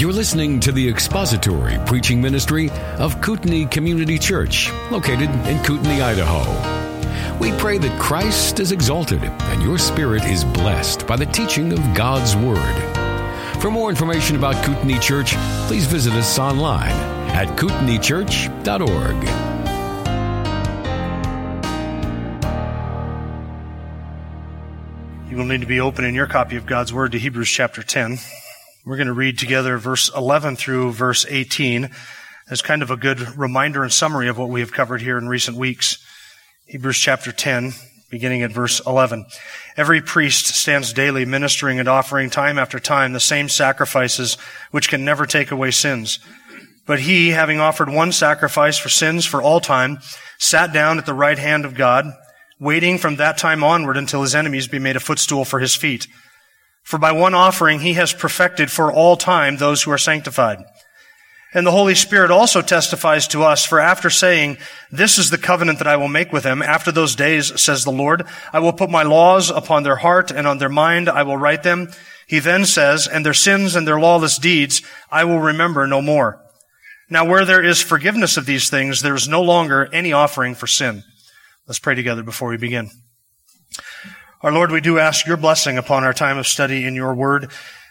You're listening to the expository preaching ministry of Kootenai Community Church, located in Kootenai, Idaho. We pray that Christ is exalted and your spirit is blessed by the teaching of God's Word. For more information about Kootenai Church, please visit us online at kootenaichurch.org. You will need to be open in your copy of God's Word to Hebrews chapter 10. We're going to read together verse 11 through verse 18 as kind of a good reminder and summary of what we have covered here in recent weeks. Hebrews chapter 10, beginning at verse 11. Every priest stands daily ministering and offering time after time the same sacrifices which can never take away sins. But he, having offered one sacrifice for sins for all time, sat down at the right hand of God, waiting from that time onward until his enemies be made a footstool for his feet. For by one offering he has perfected for all time those who are sanctified. And the Holy Spirit also testifies to us, for after saying, This is the covenant that I will make with them, after those days, says the Lord, I will put my laws upon their heart, and on their mind I will write them. He then says, And their sins and their lawless deeds I will remember no more. Now where there is forgiveness of these things, there is no longer any offering for sin. Let's pray together before we begin. Our Lord, we do ask your blessing upon our time of study in your word.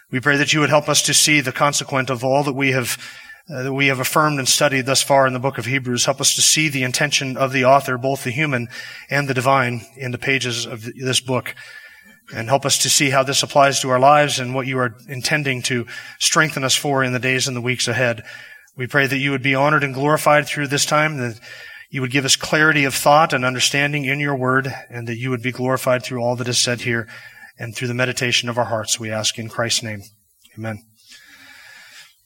We pray that you would help us to see the consequent of all that we have uh, that we have affirmed and studied thus far in the book of Hebrews. Help us to see the intention of the author, both the human and the divine, in the pages of this book. And help us to see how this applies to our lives and what you are intending to strengthen us for in the days and the weeks ahead. We pray that you would be honored and glorified through this time, that you would give us clarity of thought and understanding in your word, and that you would be glorified through all that is said here and through the meditation of our hearts, we ask in Christ's name. Amen.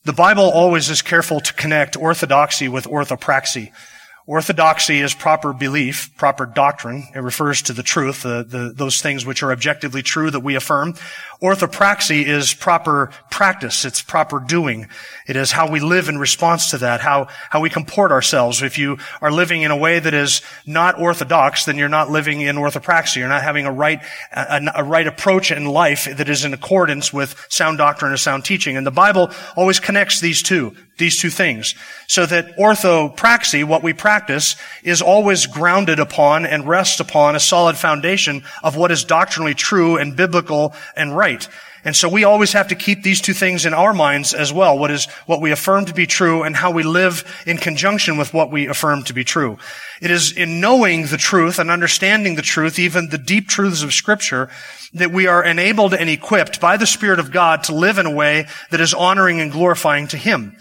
The Bible always is careful to connect orthodoxy with orthopraxy. Orthodoxy is proper belief, proper doctrine. It refers to the truth, the, the, those things which are objectively true that we affirm. Orthopraxy is proper practice. It's proper doing. It is how we live in response to that, how, how we comport ourselves. If you are living in a way that is not orthodox, then you're not living in orthopraxy. You're not having a right, a, a right approach in life that is in accordance with sound doctrine and sound teaching. And the Bible always connects these two, these two things. So that orthopraxy, what we practice, is always grounded upon and rests upon a solid foundation of what is doctrinally true and biblical and right right. And so we always have to keep these two things in our minds as well. What is, what we affirm to be true and how we live in conjunction with what we affirm to be true. It is in knowing the truth and understanding the truth, even the deep truths of scripture, that we are enabled and equipped by the Spirit of God to live in a way that is honoring and glorifying to Him.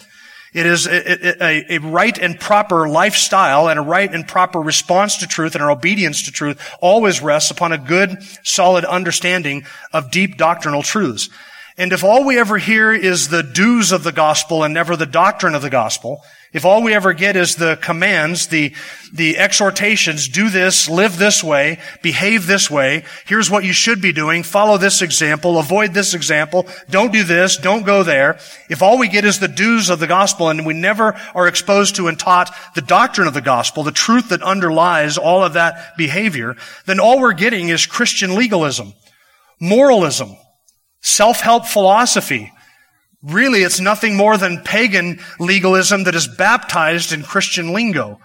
It is a, a, a, right and proper lifestyle and a right and proper response to truth and our obedience to truth always rests upon a good, solid understanding of deep doctrinal truths. And if all we ever hear is the do's of the gospel and never the doctrine of the gospel, if all we ever get is the commands, the, the exhortations, do this, live this way, behave this way, here's what you should be doing, follow this example, avoid this example, don't do this, don't go there. If all we get is the do's of the gospel and we never are exposed to and taught the doctrine of the gospel, the truth that underlies all of that behavior, then all we're getting is Christian legalism, moralism, self-help philosophy, Really, it's nothing more than pagan legalism that is baptized in Christian lingo.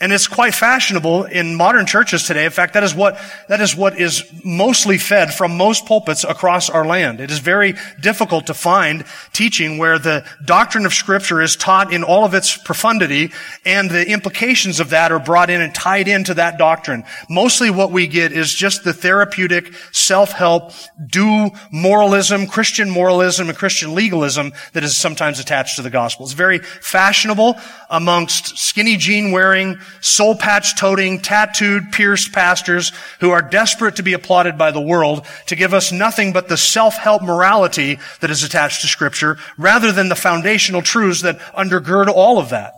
And it's quite fashionable in modern churches today. In fact, that is what, that is what is mostly fed from most pulpits across our land. It is very difficult to find teaching where the doctrine of scripture is taught in all of its profundity and the implications of that are brought in and tied into that doctrine. Mostly what we get is just the therapeutic, self-help, do moralism, Christian moralism and Christian legalism that is sometimes attached to the gospel. It's very fashionable amongst skinny jean wearing, soul patch toting, tattooed, pierced pastors who are desperate to be applauded by the world to give us nothing but the self-help morality that is attached to scripture rather than the foundational truths that undergird all of that.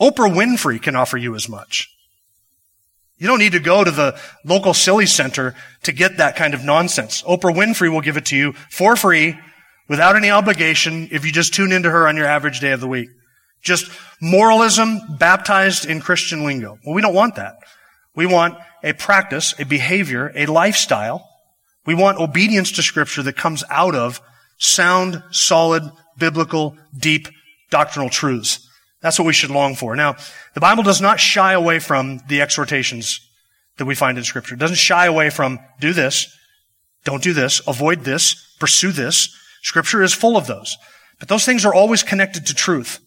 Oprah Winfrey can offer you as much. You don't need to go to the local silly center to get that kind of nonsense. Oprah Winfrey will give it to you for free without any obligation if you just tune into her on your average day of the week. Just moralism baptized in Christian lingo. Well, we don't want that. We want a practice, a behavior, a lifestyle. We want obedience to scripture that comes out of Sound, solid, biblical, deep doctrinal truths. That's what we should long for. Now, the Bible does not shy away from the exhortations that we find in scripture. It doesn't shy away from do this, don't do this, avoid this, pursue this. Scripture is full of those. But those things are always connected to truth.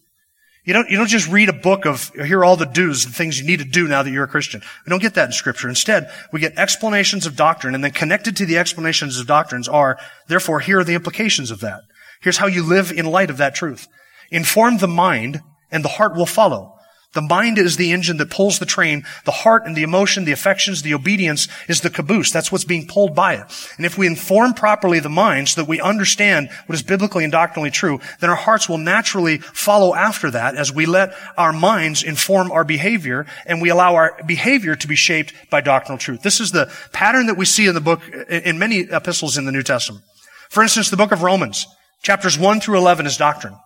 You don't, you don't just read a book of, here are all the do's, and things you need to do now that you're a Christian. We don't get that in scripture. Instead, we get explanations of doctrine and then connected to the explanations of doctrines are, therefore, here are the implications of that. Here's how you live in light of that truth. Inform the mind and the heart will follow. The mind is the engine that pulls the train. The heart and the emotion, the affections, the obedience is the caboose. That's what's being pulled by it. And if we inform properly the mind so that we understand what is biblically and doctrinally true, then our hearts will naturally follow after that as we let our minds inform our behavior and we allow our behavior to be shaped by doctrinal truth. This is the pattern that we see in the book, in many epistles in the New Testament. For instance, the book of Romans, chapters 1 through 11 is doctrine.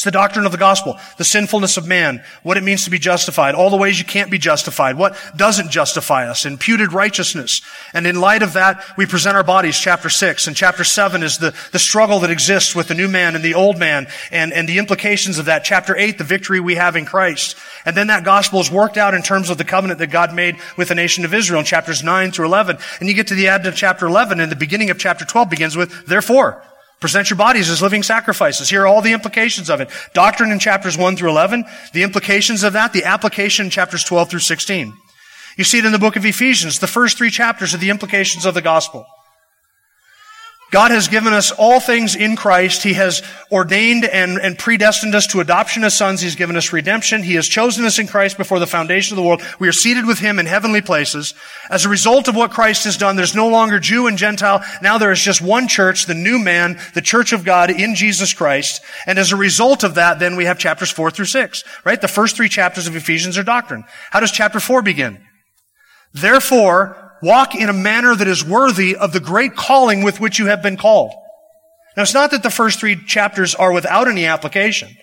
It's the doctrine of the gospel, the sinfulness of man, what it means to be justified, all the ways you can't be justified, what doesn't justify us, imputed righteousness. And in light of that, we present our bodies, chapter 6. And chapter 7 is the, the struggle that exists with the new man and the old man, and, and the implications of that. Chapter 8, the victory we have in Christ. And then that gospel is worked out in terms of the covenant that God made with the nation of Israel in chapters 9 through 11. And you get to the end of chapter 11, and the beginning of chapter 12 begins with, therefore. Present your bodies as living sacrifices. Here are all the implications of it. Doctrine in chapters 1 through 11, the implications of that, the application in chapters 12 through 16. You see it in the book of Ephesians. The first three chapters are the implications of the gospel. God has given us all things in Christ. He has ordained and, and predestined us to adoption as sons. He's given us redemption. He has chosen us in Christ before the foundation of the world. We are seated with Him in heavenly places. As a result of what Christ has done, there's no longer Jew and Gentile. Now there is just one church, the new man, the church of God in Jesus Christ. And as a result of that, then we have chapters four through six, right? The first three chapters of Ephesians are doctrine. How does chapter four begin? Therefore, walk in a manner that is worthy of the great calling with which you have been called. Now, it's not that the first three chapters are without any application,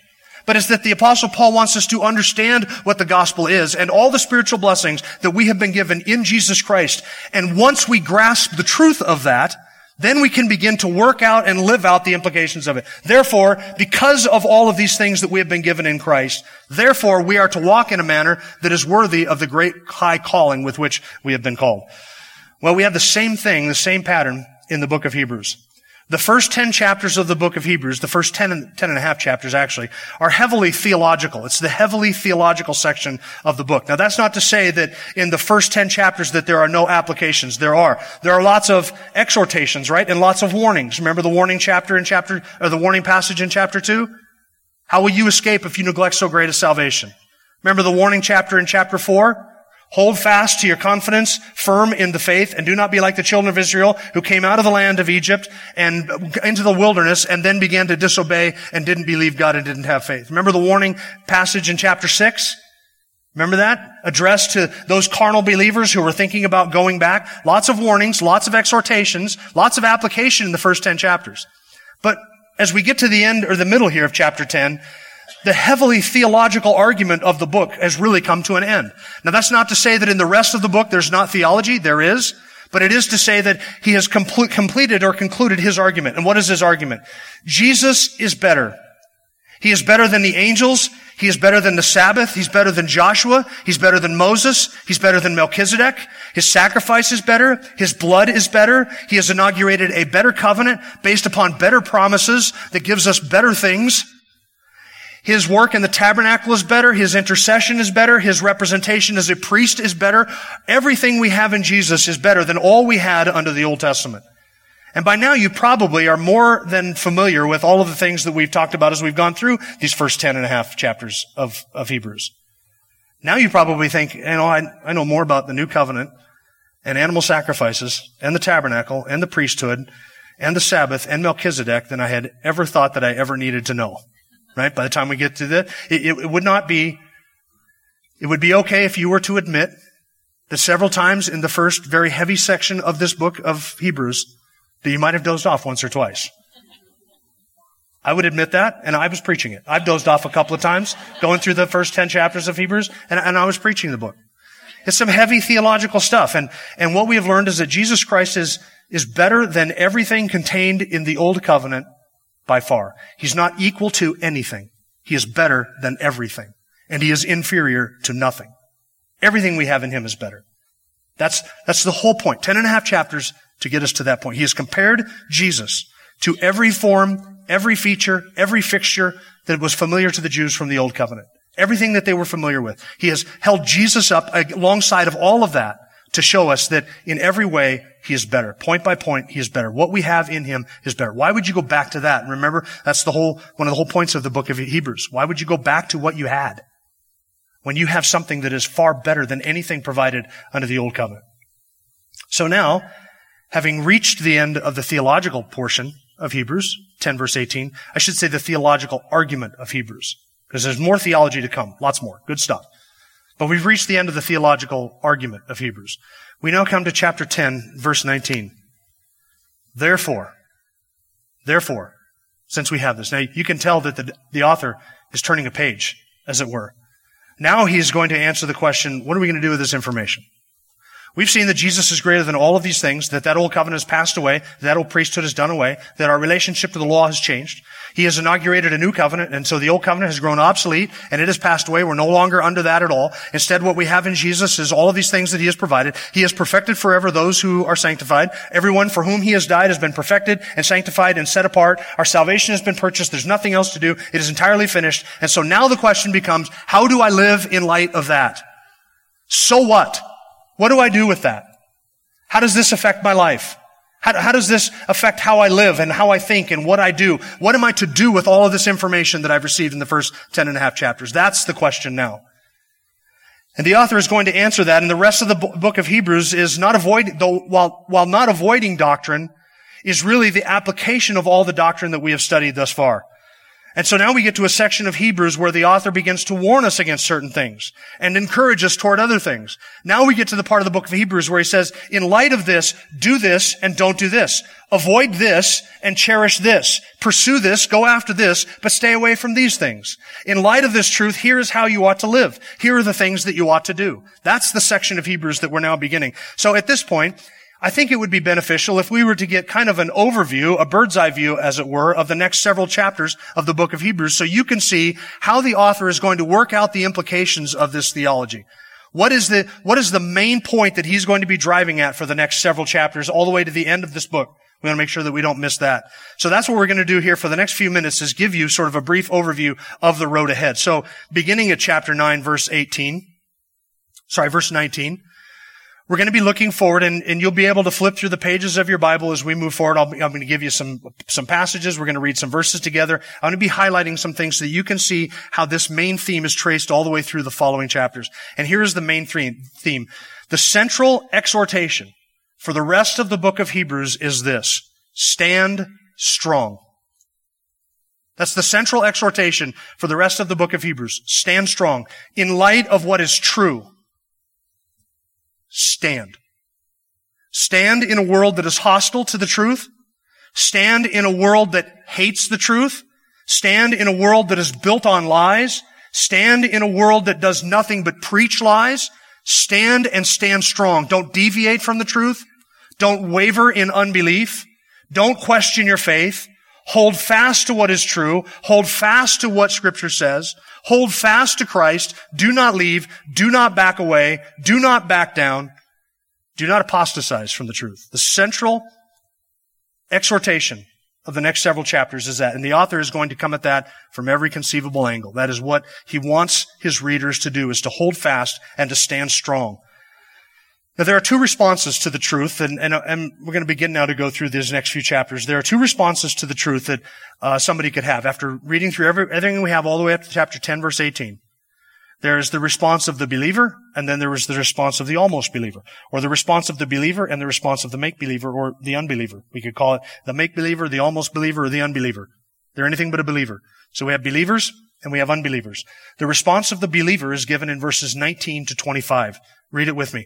but it's that the apostle Paul wants us to understand what the gospel is and all the spiritual blessings that we have been given in Jesus Christ. And once we grasp the truth of that, then we can begin to work out and live out the implications of it. Therefore, because of all of these things that we have been given in Christ, therefore we are to walk in a manner that is worthy of the great high calling with which we have been called. Well, we have the same thing, the same pattern in the book of Hebrews. The first 10 chapters of the book of Hebrews, the first 10 and, 10 and a half chapters actually, are heavily theological. It's the heavily theological section of the book. Now that's not to say that in the first 10 chapters that there are no applications. There are. There are lots of exhortations, right? And lots of warnings. Remember the warning chapter in chapter, or the warning passage in chapter 2? How will you escape if you neglect so great a salvation? Remember the warning chapter in chapter 4? Hold fast to your confidence, firm in the faith, and do not be like the children of Israel who came out of the land of Egypt and into the wilderness and then began to disobey and didn't believe God and didn't have faith. Remember the warning passage in chapter 6? Remember that? Addressed to those carnal believers who were thinking about going back. Lots of warnings, lots of exhortations, lots of application in the first 10 chapters. But as we get to the end or the middle here of chapter 10, the heavily theological argument of the book has really come to an end. Now that's not to say that in the rest of the book there's not theology. There is. But it is to say that he has compl- completed or concluded his argument. And what is his argument? Jesus is better. He is better than the angels. He is better than the Sabbath. He's better than Joshua. He's better than Moses. He's better than Melchizedek. His sacrifice is better. His blood is better. He has inaugurated a better covenant based upon better promises that gives us better things. His work in the tabernacle is better. His intercession is better. His representation as a priest is better. Everything we have in Jesus is better than all we had under the Old Testament. And by now you probably are more than familiar with all of the things that we've talked about as we've gone through these first ten and a half chapters of, of Hebrews. Now you probably think, you know, I, I know more about the new covenant and animal sacrifices and the tabernacle and the priesthood and the Sabbath and Melchizedek than I had ever thought that I ever needed to know right? By the time we get to that, it, it would not be, it would be okay if you were to admit that several times in the first very heavy section of this book of Hebrews, that you might have dozed off once or twice. I would admit that, and I was preaching it. I've dozed off a couple of times going through the first 10 chapters of Hebrews, and, and I was preaching the book. It's some heavy theological stuff, and, and what we have learned is that Jesus Christ is, is better than everything contained in the old covenant by far. He's not equal to anything. He is better than everything. And he is inferior to nothing. Everything we have in him is better. That's, that's the whole point. Ten and a half chapters to get us to that point. He has compared Jesus to every form, every feature, every fixture that was familiar to the Jews from the old covenant. Everything that they were familiar with. He has held Jesus up alongside of all of that to show us that in every way he is better. Point by point, he is better. What we have in him is better. Why would you go back to that? remember, that's the whole, one of the whole points of the book of Hebrews. Why would you go back to what you had? When you have something that is far better than anything provided under the old covenant. So now, having reached the end of the theological portion of Hebrews, 10 verse 18, I should say the theological argument of Hebrews. Because there's more theology to come. Lots more. Good stuff. But we've reached the end of the theological argument of Hebrews. We now come to chapter 10, verse 19. Therefore, therefore, since we have this, now you can tell that the, the author is turning a page, as it were. Now he's going to answer the question, what are we going to do with this information? We've seen that Jesus is greater than all of these things, that that old covenant has passed away, that old priesthood has done away, that our relationship to the law has changed. He has inaugurated a new covenant, and so the old covenant has grown obsolete, and it has passed away. We're no longer under that at all. Instead, what we have in Jesus is all of these things that He has provided. He has perfected forever those who are sanctified. Everyone for whom He has died has been perfected and sanctified and set apart. Our salvation has been purchased. There's nothing else to do. It is entirely finished. And so now the question becomes, how do I live in light of that? So what? What do I do with that? How does this affect my life? How, how, does this affect how I live and how I think and what I do? What am I to do with all of this information that I've received in the first ten and a half chapters? That's the question now. And the author is going to answer that, and the rest of the book of Hebrews is not avoiding, though, while, while not avoiding doctrine, is really the application of all the doctrine that we have studied thus far. And so now we get to a section of Hebrews where the author begins to warn us against certain things and encourage us toward other things. Now we get to the part of the book of Hebrews where he says, in light of this, do this and don't do this. Avoid this and cherish this. Pursue this, go after this, but stay away from these things. In light of this truth, here is how you ought to live. Here are the things that you ought to do. That's the section of Hebrews that we're now beginning. So at this point, I think it would be beneficial if we were to get kind of an overview, a bird's eye view, as it were, of the next several chapters of the book of Hebrews so you can see how the author is going to work out the implications of this theology. What is the, what is the main point that he's going to be driving at for the next several chapters all the way to the end of this book? We want to make sure that we don't miss that. So that's what we're going to do here for the next few minutes is give you sort of a brief overview of the road ahead. So beginning at chapter 9, verse 18, sorry, verse 19, we're going to be looking forward and, and you'll be able to flip through the pages of your Bible as we move forward. i am going to give you some, some passages. We're going to read some verses together. I'm going to be highlighting some things so that you can see how this main theme is traced all the way through the following chapters. And here is the main theme. The central exhortation for the rest of the book of Hebrews is this. Stand strong. That's the central exhortation for the rest of the book of Hebrews. Stand strong in light of what is true stand. Stand in a world that is hostile to the truth. Stand in a world that hates the truth. Stand in a world that is built on lies. Stand in a world that does nothing but preach lies. Stand and stand strong. Don't deviate from the truth. Don't waver in unbelief. Don't question your faith. Hold fast to what is true. Hold fast to what scripture says. Hold fast to Christ. Do not leave. Do not back away. Do not back down. Do not apostatize from the truth. The central exhortation of the next several chapters is that. And the author is going to come at that from every conceivable angle. That is what he wants his readers to do, is to hold fast and to stand strong. Now, there are two responses to the truth, and, and, and, we're going to begin now to go through these next few chapters. There are two responses to the truth that uh, somebody could have after reading through every, everything we have all the way up to chapter 10, verse 18. There's the response of the believer, and then there is the response of the almost believer, or the response of the believer and the response of the make believer or the unbeliever. We could call it the make believer, the almost believer, or the unbeliever. They're anything but a believer. So we have believers and we have unbelievers. The response of the believer is given in verses 19 to 25. Read it with me.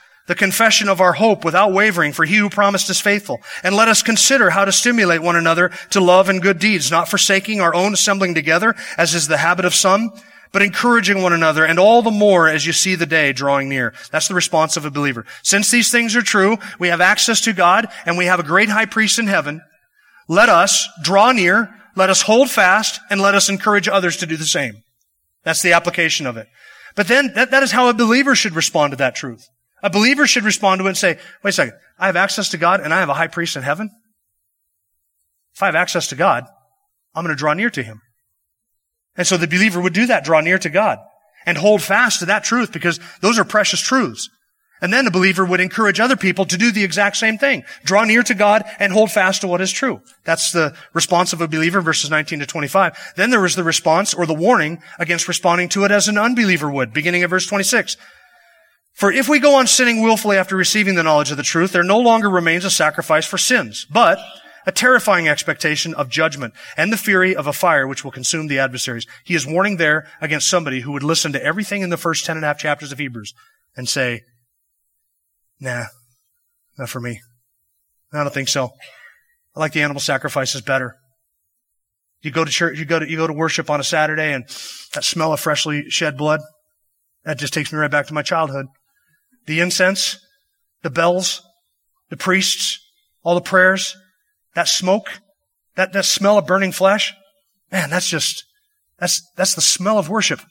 the confession of our hope without wavering, for he who promised is faithful. And let us consider how to stimulate one another to love and good deeds, not forsaking our own assembling together, as is the habit of some, but encouraging one another, and all the more as you see the day drawing near. That's the response of a believer. Since these things are true, we have access to God, and we have a great high priest in heaven. Let us draw near, let us hold fast, and let us encourage others to do the same. That's the application of it. But then, that, that is how a believer should respond to that truth. A believer should respond to it and say, wait a second, I have access to God and I have a high priest in heaven. If I have access to God, I'm going to draw near to him. And so the believer would do that, draw near to God and hold fast to that truth because those are precious truths. And then the believer would encourage other people to do the exact same thing. Draw near to God and hold fast to what is true. That's the response of a believer, verses 19 to 25. Then there was the response or the warning against responding to it as an unbeliever would, beginning at verse 26. For if we go on sinning willfully after receiving the knowledge of the truth, there no longer remains a sacrifice for sins, but a terrifying expectation of judgment and the fury of a fire which will consume the adversaries. He is warning there against somebody who would listen to everything in the first ten and a half chapters of Hebrews and say, nah, not for me. I don't think so. I like the animal sacrifices better. You go to church, you go to, you go to worship on a Saturday and that smell of freshly shed blood, that just takes me right back to my childhood. The incense, the bells, the priests, all the prayers, that smoke, that, that smell of burning flesh. Man, that's just, that's, that's the smell of worship.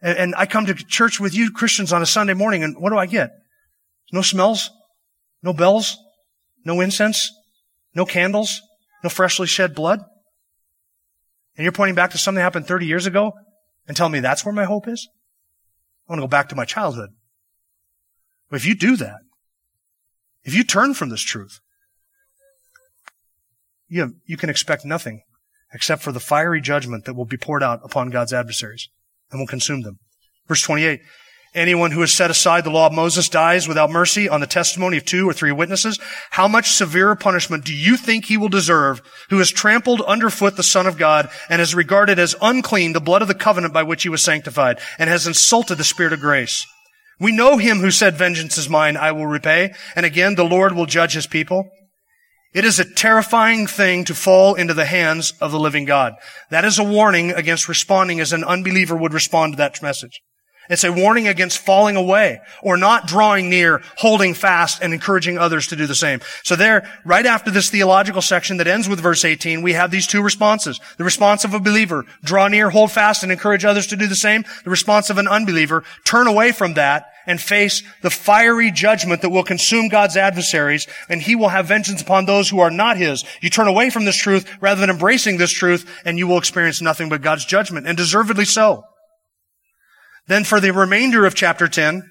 And, and I come to church with you Christians on a Sunday morning and what do I get? No smells, no bells, no incense, no candles, no freshly shed blood. And you're pointing back to something that happened 30 years ago and telling me that's where my hope is? I want to go back to my childhood. But if you do that, if you turn from this truth, you, have, you can expect nothing except for the fiery judgment that will be poured out upon God's adversaries and will consume them. Verse 28. Anyone who has set aside the law of Moses dies without mercy on the testimony of two or three witnesses. How much severer punishment do you think he will deserve who has trampled underfoot the Son of God and has regarded as unclean the blood of the covenant by which he was sanctified and has insulted the Spirit of grace? We know him who said, vengeance is mine, I will repay. And again, the Lord will judge his people. It is a terrifying thing to fall into the hands of the living God. That is a warning against responding as an unbeliever would respond to that message. It's a warning against falling away or not drawing near, holding fast, and encouraging others to do the same. So there, right after this theological section that ends with verse 18, we have these two responses. The response of a believer, draw near, hold fast, and encourage others to do the same. The response of an unbeliever, turn away from that and face the fiery judgment that will consume God's adversaries, and he will have vengeance upon those who are not his. You turn away from this truth rather than embracing this truth, and you will experience nothing but God's judgment, and deservedly so. Then for the remainder of chapter 10,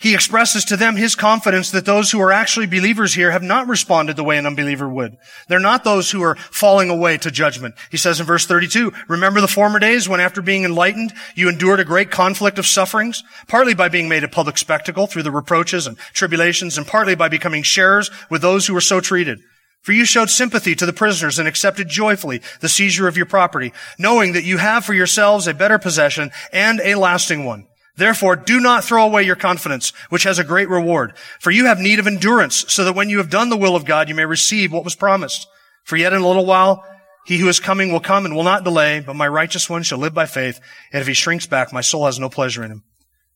he expresses to them his confidence that those who are actually believers here have not responded the way an unbeliever would. They're not those who are falling away to judgment. He says in verse 32, remember the former days when after being enlightened, you endured a great conflict of sufferings, partly by being made a public spectacle through the reproaches and tribulations, and partly by becoming sharers with those who were so treated. For you showed sympathy to the prisoners and accepted joyfully the seizure of your property, knowing that you have for yourselves a better possession and a lasting one. Therefore, do not throw away your confidence, which has a great reward. For you have need of endurance, so that when you have done the will of God, you may receive what was promised. For yet in a little while, he who is coming will come and will not delay, but my righteous one shall live by faith. And if he shrinks back, my soul has no pleasure in him.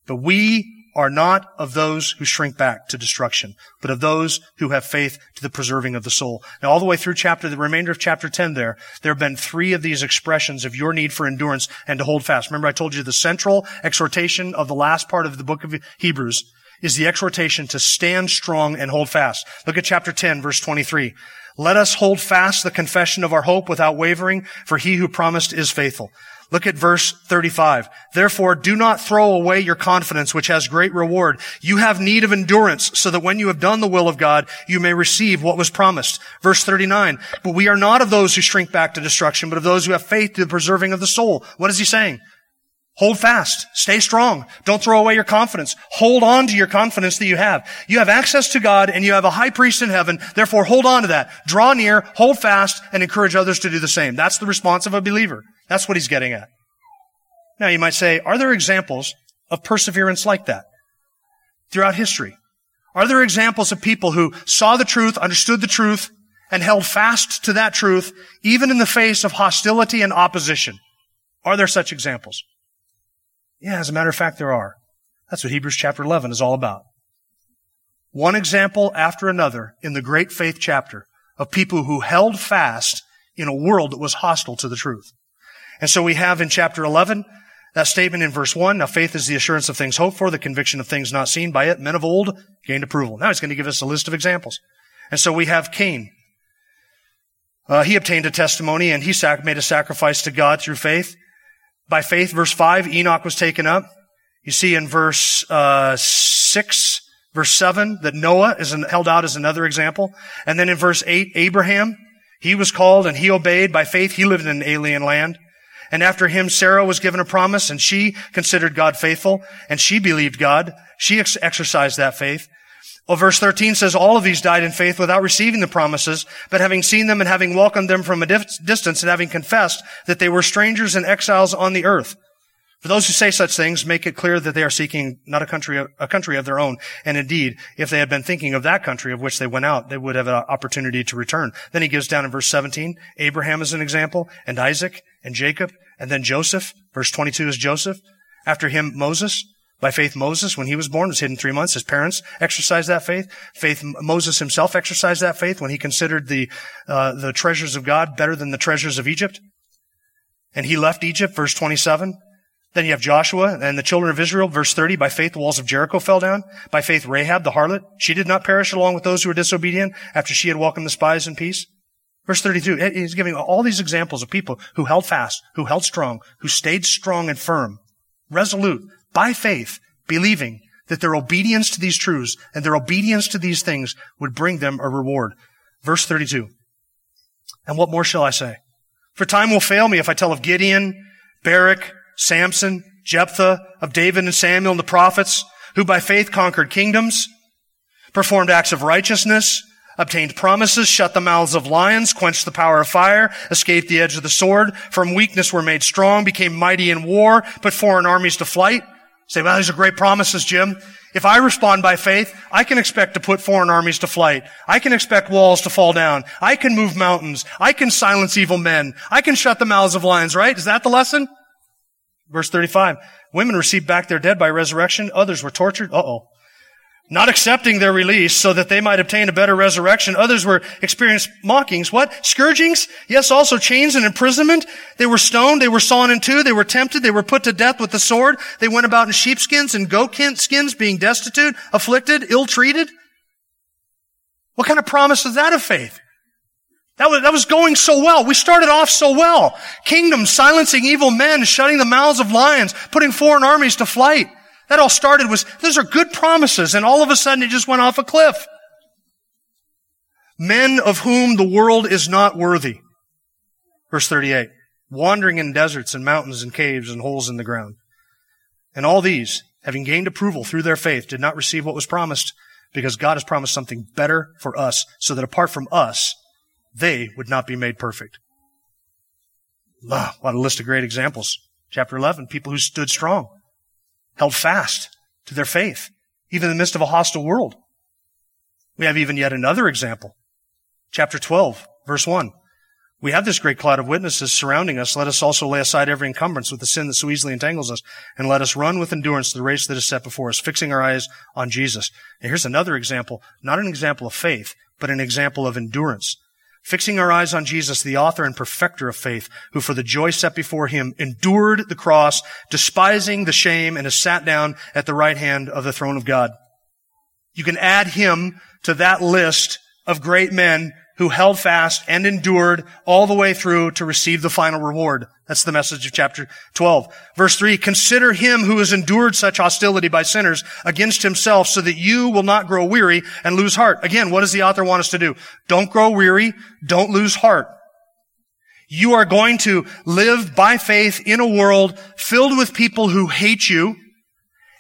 But we are not of those who shrink back to destruction, but of those who have faith to the preserving of the soul. Now, all the way through chapter, the remainder of chapter 10 there, there have been three of these expressions of your need for endurance and to hold fast. Remember I told you the central exhortation of the last part of the book of Hebrews is the exhortation to stand strong and hold fast. Look at chapter 10, verse 23. Let us hold fast the confession of our hope without wavering, for he who promised is faithful. Look at verse 35. Therefore, do not throw away your confidence, which has great reward. You have need of endurance, so that when you have done the will of God, you may receive what was promised. Verse 39. But we are not of those who shrink back to destruction, but of those who have faith to the preserving of the soul. What is he saying? Hold fast. Stay strong. Don't throw away your confidence. Hold on to your confidence that you have. You have access to God and you have a high priest in heaven. Therefore, hold on to that. Draw near, hold fast, and encourage others to do the same. That's the response of a believer. That's what he's getting at. Now, you might say, are there examples of perseverance like that throughout history? Are there examples of people who saw the truth, understood the truth, and held fast to that truth, even in the face of hostility and opposition? Are there such examples? Yeah, as a matter of fact, there are. That's what Hebrews chapter 11 is all about. One example after another in the great faith chapter of people who held fast in a world that was hostile to the truth. And so we have in chapter 11 that statement in verse 1. Now faith is the assurance of things hoped for, the conviction of things not seen. By it, men of old gained approval. Now he's going to give us a list of examples. And so we have Cain. Uh, he obtained a testimony and he sac- made a sacrifice to God through faith. By faith, verse 5, Enoch was taken up. You see in verse uh, 6, verse 7, that Noah is held out as another example. And then in verse 8, Abraham, he was called and he obeyed. By faith, he lived in an alien land. And after him, Sarah was given a promise and she considered God faithful and she believed God. She ex- exercised that faith. Well, verse 13 says, all of these died in faith without receiving the promises, but having seen them and having welcomed them from a distance and having confessed that they were strangers and exiles on the earth. For those who say such things, make it clear that they are seeking not a country, a country of their own. And indeed, if they had been thinking of that country of which they went out, they would have an opportunity to return. Then he gives down in verse 17, Abraham is an example, and Isaac, and Jacob, and then Joseph. Verse 22 is Joseph. After him, Moses. By faith, Moses, when he was born, was hidden three months. His parents exercised that faith. Faith, Moses himself exercised that faith when he considered the uh, the treasures of God better than the treasures of Egypt. And he left Egypt, verse 27. Then you have Joshua and the children of Israel, verse 30. By faith, the walls of Jericho fell down. By faith, Rahab, the harlot, she did not perish along with those who were disobedient after she had welcomed the spies in peace. Verse 32, he's giving all these examples of people who held fast, who held strong, who stayed strong and firm, resolute, by faith, believing that their obedience to these truths and their obedience to these things would bring them a reward. Verse 32. And what more shall I say? For time will fail me if I tell of Gideon, Barak, Samson, Jephthah, of David and Samuel and the prophets, who by faith conquered kingdoms, performed acts of righteousness, obtained promises, shut the mouths of lions, quenched the power of fire, escaped the edge of the sword, from weakness were made strong, became mighty in war, put foreign armies to flight, Say, well, these are great promises, Jim. If I respond by faith, I can expect to put foreign armies to flight. I can expect walls to fall down. I can move mountains. I can silence evil men. I can shut the mouths of lions, right? Is that the lesson? Verse 35. Women received back their dead by resurrection. Others were tortured. Uh-oh not accepting their release so that they might obtain a better resurrection. Others were experienced mockings. What? Scourgings? Yes, also chains and imprisonment. They were stoned. They were sawn in two. They were tempted. They were put to death with the sword. They went about in sheepskins and goat skins, being destitute, afflicted, ill-treated. What kind of promise is that of faith? That was, that was going so well. We started off so well. Kingdom silencing evil men, shutting the mouths of lions, putting foreign armies to flight. That all started was, those are good promises, and all of a sudden it just went off a cliff. Men of whom the world is not worthy. Verse 38. Wandering in deserts and mountains and caves and holes in the ground. And all these, having gained approval through their faith, did not receive what was promised because God has promised something better for us so that apart from us, they would not be made perfect. Ah, what a list of great examples. Chapter 11, people who stood strong held fast to their faith, even in the midst of a hostile world. We have even yet another example. Chapter 12, verse 1. We have this great cloud of witnesses surrounding us. Let us also lay aside every encumbrance with the sin that so easily entangles us, and let us run with endurance the race that is set before us, fixing our eyes on Jesus. And here's another example, not an example of faith, but an example of endurance fixing our eyes on Jesus, the author and perfecter of faith, who for the joy set before him endured the cross, despising the shame, and has sat down at the right hand of the throne of God. You can add him to that list of great men who held fast and endured all the way through to receive the final reward. That's the message of chapter 12. Verse 3, consider him who has endured such hostility by sinners against himself so that you will not grow weary and lose heart. Again, what does the author want us to do? Don't grow weary. Don't lose heart. You are going to live by faith in a world filled with people who hate you,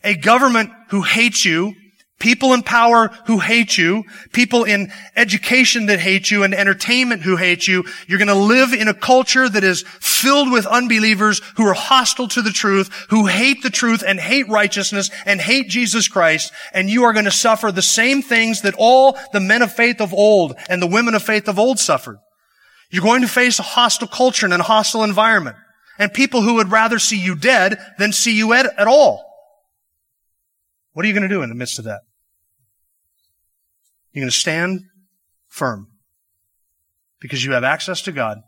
a government who hates you, people in power who hate you, people in education that hate you, and entertainment who hate you. You're going to live in a culture that is filled with unbelievers who are hostile to the truth, who hate the truth and hate righteousness and hate Jesus Christ. And you are going to suffer the same things that all the men of faith of old and the women of faith of old suffered. You're going to face a hostile culture and a hostile environment and people who would rather see you dead than see you at, at all. What are you going to do in the midst of that? You're going to stand firm because you have access to God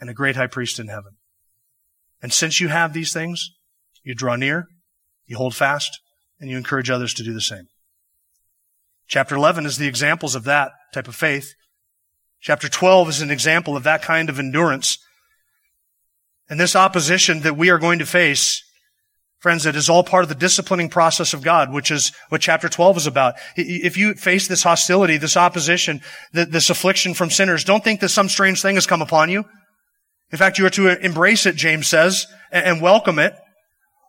and a great high priest in heaven. And since you have these things, you draw near, you hold fast, and you encourage others to do the same. Chapter 11 is the examples of that type of faith. Chapter 12 is an example of that kind of endurance. And this opposition that we are going to face Friends, it is all part of the disciplining process of God, which is what chapter 12 is about. If you face this hostility, this opposition, this affliction from sinners, don't think that some strange thing has come upon you. In fact, you are to embrace it, James says, and welcome it.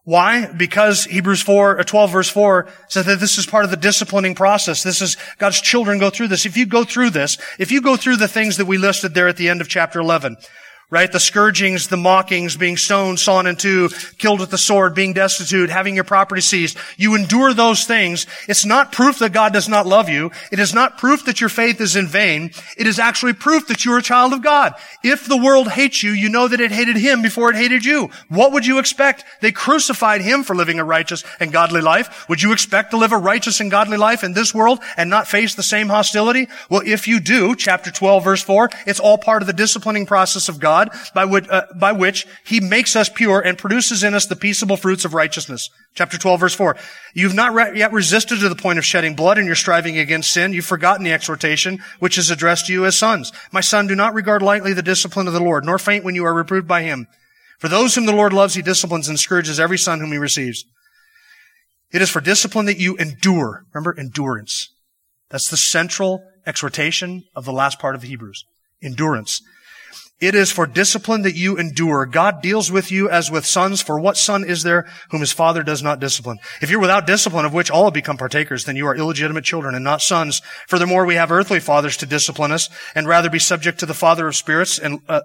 Why? Because Hebrews 4, uh, 12 verse 4 says that this is part of the disciplining process. This is God's children go through this. If you go through this, if you go through the things that we listed there at the end of chapter 11, right? The scourgings, the mockings, being stoned, sawn in two, killed with the sword, being destitute, having your property seized. You endure those things. It's not proof that God does not love you. It is not proof that your faith is in vain. It is actually proof that you're a child of God. If the world hates you, you know that it hated him before it hated you. What would you expect? They crucified him for living a righteous and godly life. Would you expect to live a righteous and godly life in this world and not face the same hostility? Well, if you do, chapter 12 verse 4, it's all part of the disciplining process of God God by which, uh, by which he makes us pure and produces in us the peaceable fruits of righteousness. Chapter 12 verse 4. You've not re- yet resisted to the point of shedding blood and you're striving against sin. You've forgotten the exhortation which is addressed to you as sons. My son, do not regard lightly the discipline of the Lord, nor faint when you are reproved by him. For those whom the Lord loves, he disciplines and scourges every son whom he receives. It is for discipline that you endure. Remember, endurance. That's the central exhortation of the last part of Hebrews. Endurance. It is for discipline that you endure. God deals with you as with sons, for what son is there whom his father does not discipline? If you're without discipline, of which all have become partakers, then you are illegitimate children and not sons. Furthermore, we have earthly fathers to discipline us, and rather be subject to the Father of spirits, and uh,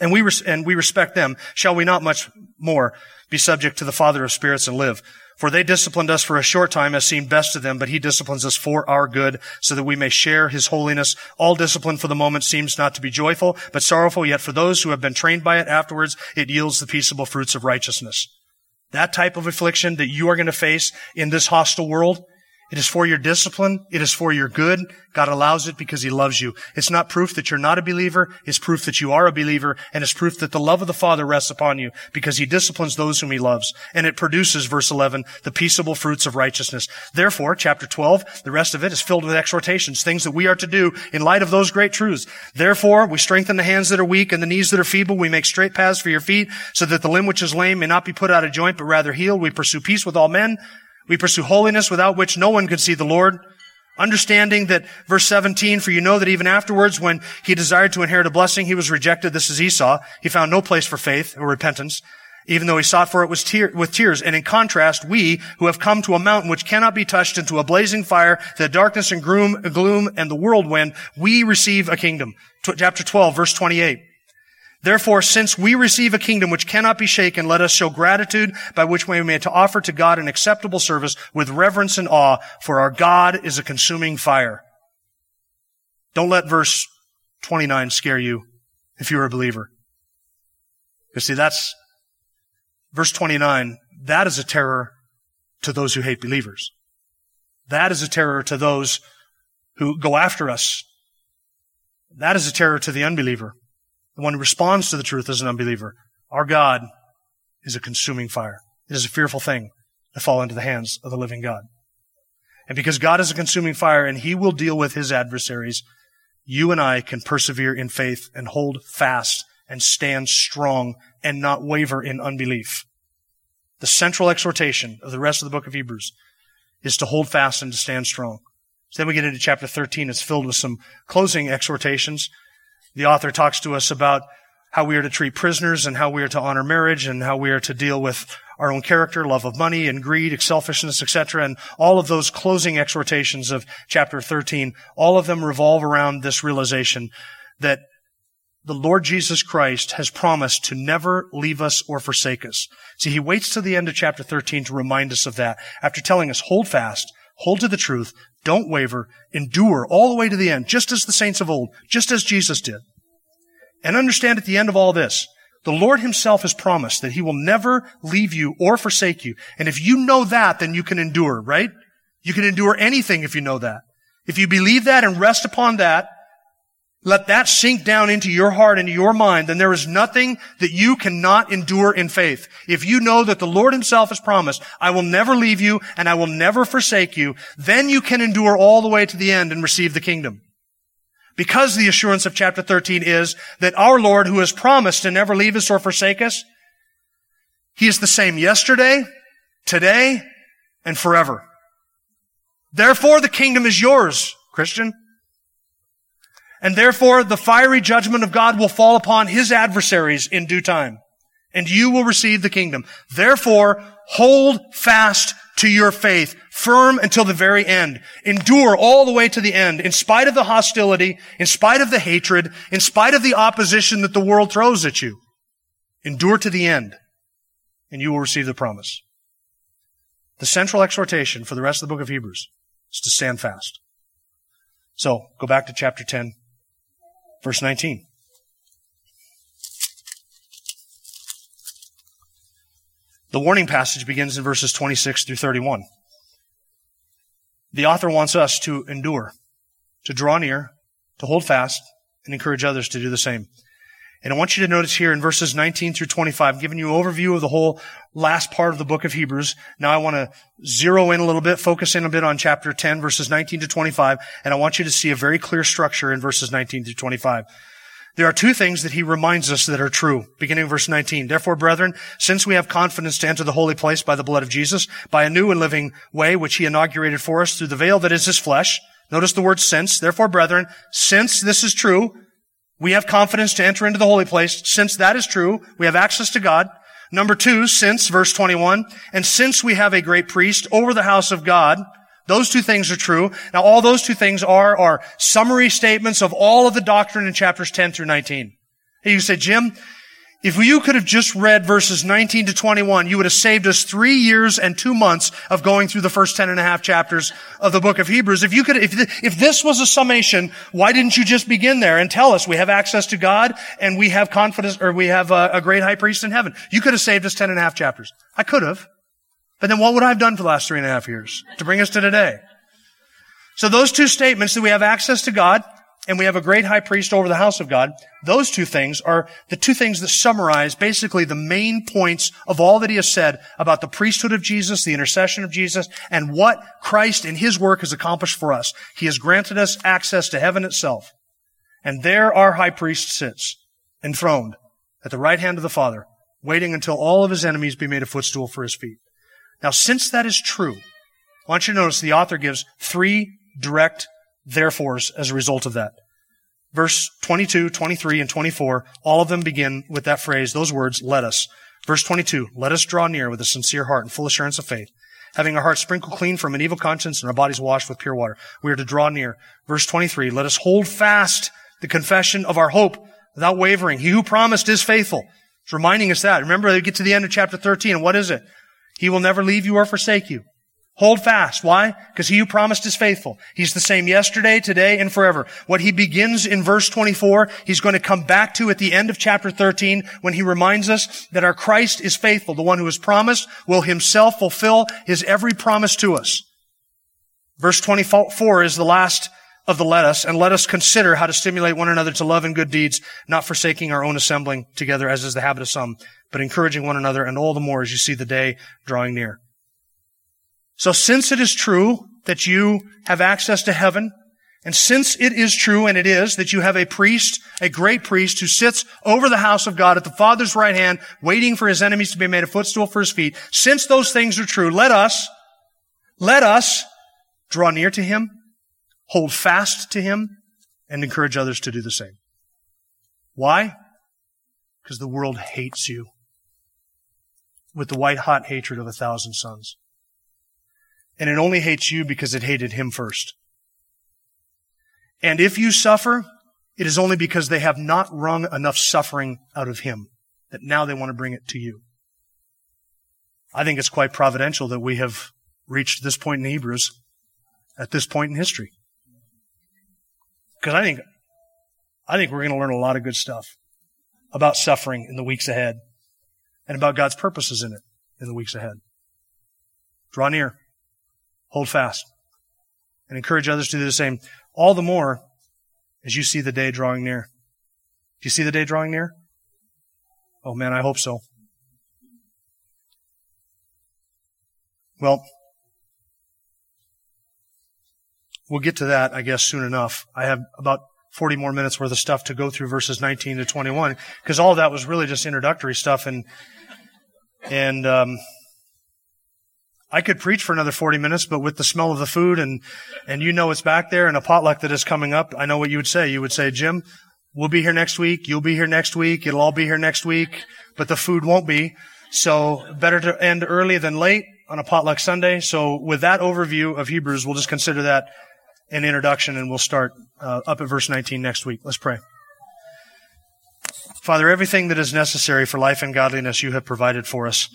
and we res- and we respect them. Shall we not much more be subject to the Father of spirits and live? For they disciplined us for a short time as seemed best to them, but he disciplines us for our good, so that we may share his holiness. All discipline for the moment seems not to be joyful, but sorrowful, yet for those who have been trained by it afterwards, it yields the peaceable fruits of righteousness. That type of affliction that you are going to face in this hostile world, it is for your discipline. It is for your good. God allows it because He loves you. It's not proof that you're not a believer. It's proof that you are a believer. And it's proof that the love of the Father rests upon you because He disciplines those whom He loves. And it produces, verse 11, the peaceable fruits of righteousness. Therefore, chapter 12, the rest of it is filled with exhortations, things that we are to do in light of those great truths. Therefore, we strengthen the hands that are weak and the knees that are feeble. We make straight paths for your feet so that the limb which is lame may not be put out of joint, but rather healed. We pursue peace with all men we pursue holiness without which no one could see the Lord. Understanding that verse 17, for you know that even afterwards when he desired to inherit a blessing, he was rejected. This is Esau. He found no place for faith or repentance, even though he sought for it with tears. And in contrast, we who have come to a mountain which cannot be touched into a blazing fire, the darkness and gloom, gloom and the whirlwind, we receive a kingdom. Chapter 12, verse 28. Therefore, since we receive a kingdom which cannot be shaken, let us show gratitude by which we may to offer to God an acceptable service with reverence and awe, for our God is a consuming fire. Don't let verse 29 scare you if you're a believer. You see, that's verse 29. That is a terror to those who hate believers. That is a terror to those who go after us. That is a terror to the unbeliever. One who responds to the truth is an unbeliever. Our God is a consuming fire. It is a fearful thing to fall into the hands of the living God. And because God is a consuming fire and he will deal with his adversaries, you and I can persevere in faith and hold fast and stand strong and not waver in unbelief. The central exhortation of the rest of the book of Hebrews is to hold fast and to stand strong. So then we get into chapter 13. It's filled with some closing exhortations the author talks to us about how we are to treat prisoners and how we are to honor marriage and how we are to deal with our own character, love of money and greed, selfishness, etc. And all of those closing exhortations of chapter 13, all of them revolve around this realization that the Lord Jesus Christ has promised to never leave us or forsake us. See, he waits to the end of chapter 13 to remind us of that after telling us, hold fast, hold to the truth, don't waver, endure all the way to the end, just as the saints of old, just as Jesus did. And understand at the end of all this, the Lord himself has promised that he will never leave you or forsake you. And if you know that, then you can endure, right? You can endure anything if you know that. If you believe that and rest upon that, let that sink down into your heart and your mind, then there is nothing that you cannot endure in faith. If you know that the Lord himself has promised, I will never leave you and I will never forsake you, then you can endure all the way to the end and receive the kingdom. Because the assurance of chapter 13 is that our Lord who has promised to never leave us or forsake us, He is the same yesterday, today, and forever. Therefore the kingdom is yours, Christian. And therefore the fiery judgment of God will fall upon his adversaries in due time. And you will receive the kingdom. Therefore, hold fast to your faith, firm until the very end. Endure all the way to the end, in spite of the hostility, in spite of the hatred, in spite of the opposition that the world throws at you. Endure to the end, and you will receive the promise. The central exhortation for the rest of the book of Hebrews is to stand fast. So, go back to chapter 10, Verse 19. The warning passage begins in verses 26 through 31. The author wants us to endure, to draw near, to hold fast, and encourage others to do the same. And I want you to notice here in verses 19 through 25, I'm giving you an overview of the whole last part of the book of Hebrews. Now I want to zero in a little bit, focus in a bit on chapter 10, verses 19 to 25, and I want you to see a very clear structure in verses 19 to 25. There are two things that he reminds us that are true. Beginning verse 19. Therefore, brethren, since we have confidence to enter the holy place by the blood of Jesus, by a new and living way which he inaugurated for us through the veil that is his flesh. Notice the word since. Therefore, brethren, since this is true, we have confidence to enter into the holy place. Since that is true, we have access to God. Number two, since, verse 21, and since we have a great priest over the house of God, those two things are true. Now, all those two things are, are summary statements of all of the doctrine in chapters 10 through 19. You say, Jim, if you could have just read verses 19 to 21, you would have saved us three years and two months of going through the first 10 and a half chapters of the book of Hebrews. If you could, if, if this was a summation, why didn't you just begin there and tell us we have access to God and we have confidence, or we have a, a great high priest in heaven? You could have saved us 10 and a half chapters. I could have. But then what would I have done for the last three and a half years to bring us to today? So those two statements that we have access to God and we have a great high priest over the house of God. Those two things are the two things that summarize basically the main points of all that he has said about the priesthood of Jesus, the intercession of Jesus, and what Christ in his work has accomplished for us. He has granted us access to heaven itself. And there our high priest sits, enthroned at the right hand of the Father, waiting until all of his enemies be made a footstool for his feet. Now, since that is true, I want you to notice the author gives three direct therefores as a result of that. Verse 22, 23, and 24, all of them begin with that phrase, those words, let us. Verse 22, let us draw near with a sincere heart and full assurance of faith, having our hearts sprinkled clean from an evil conscience and our bodies washed with pure water. We are to draw near. Verse 23, let us hold fast the confession of our hope without wavering. He who promised is faithful. It's reminding us that. Remember, they get to the end of chapter 13, and what is it? He will never leave you or forsake you. Hold fast. Why? Because he who promised is faithful. He's the same yesterday, today, and forever. What he begins in verse 24, he's going to come back to at the end of chapter 13 when he reminds us that our Christ is faithful. The one who has promised will himself fulfill his every promise to us. Verse 24 is the last of the let us, and let us consider how to stimulate one another to love and good deeds, not forsaking our own assembling together as is the habit of some, but encouraging one another, and all the more as you see the day drawing near. So since it is true that you have access to heaven, and since it is true, and it is, that you have a priest, a great priest who sits over the house of God at the Father's right hand, waiting for his enemies to be made a footstool for his feet, since those things are true, let us, let us draw near to him, hold fast to him, and encourage others to do the same. Why? Because the world hates you with the white hot hatred of a thousand suns. And it only hates you because it hated him first. And if you suffer, it is only because they have not wrung enough suffering out of him that now they want to bring it to you. I think it's quite providential that we have reached this point in Hebrews at this point in history. Because I think, I think we're going to learn a lot of good stuff about suffering in the weeks ahead and about God's purposes in it in the weeks ahead. Draw near, hold fast, and encourage others to do the same. All the more as you see the day drawing near. Do you see the day drawing near? Oh man, I hope so. Well, we'll get to that, I guess, soon enough. I have about 40 more minutes worth of stuff to go through verses 19 to 21 because all that was really just introductory stuff and and um, I could preach for another 40 minutes, but with the smell of the food and, and you know it's back there and a potluck that is coming up, I know what you would say. You would say, Jim, we'll be here next week. You'll be here next week. It'll all be here next week, but the food won't be. So better to end early than late on a potluck Sunday. So with that overview of Hebrews, we'll just consider that an introduction and we'll start uh, up at verse 19 next week. Let's pray. Father, everything that is necessary for life and godliness you have provided for us.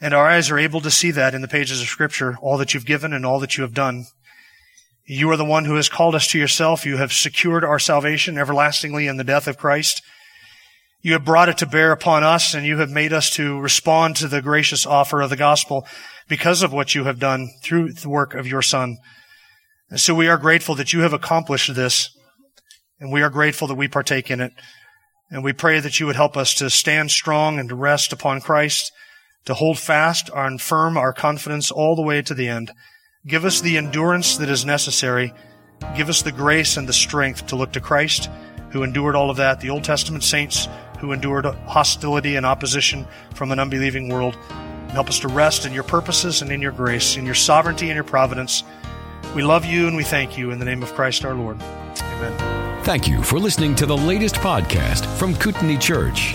And our eyes are able to see that in the pages of Scripture, all that you've given and all that you have done. You are the one who has called us to yourself. You have secured our salvation everlastingly in the death of Christ. You have brought it to bear upon us and you have made us to respond to the gracious offer of the gospel because of what you have done through the work of your Son. And so we are grateful that you have accomplished this and we are grateful that we partake in it. And we pray that you would help us to stand strong and to rest upon Christ to hold fast and firm our confidence all the way to the end. Give us the endurance that is necessary. Give us the grace and the strength to look to Christ, who endured all of that, the Old Testament saints who endured hostility and opposition from an unbelieving world. And Help us to rest in your purposes and in your grace, in your sovereignty and your providence. We love you and we thank you in the name of Christ our Lord. Amen. Thank you for listening to the latest podcast from Kootenai Church.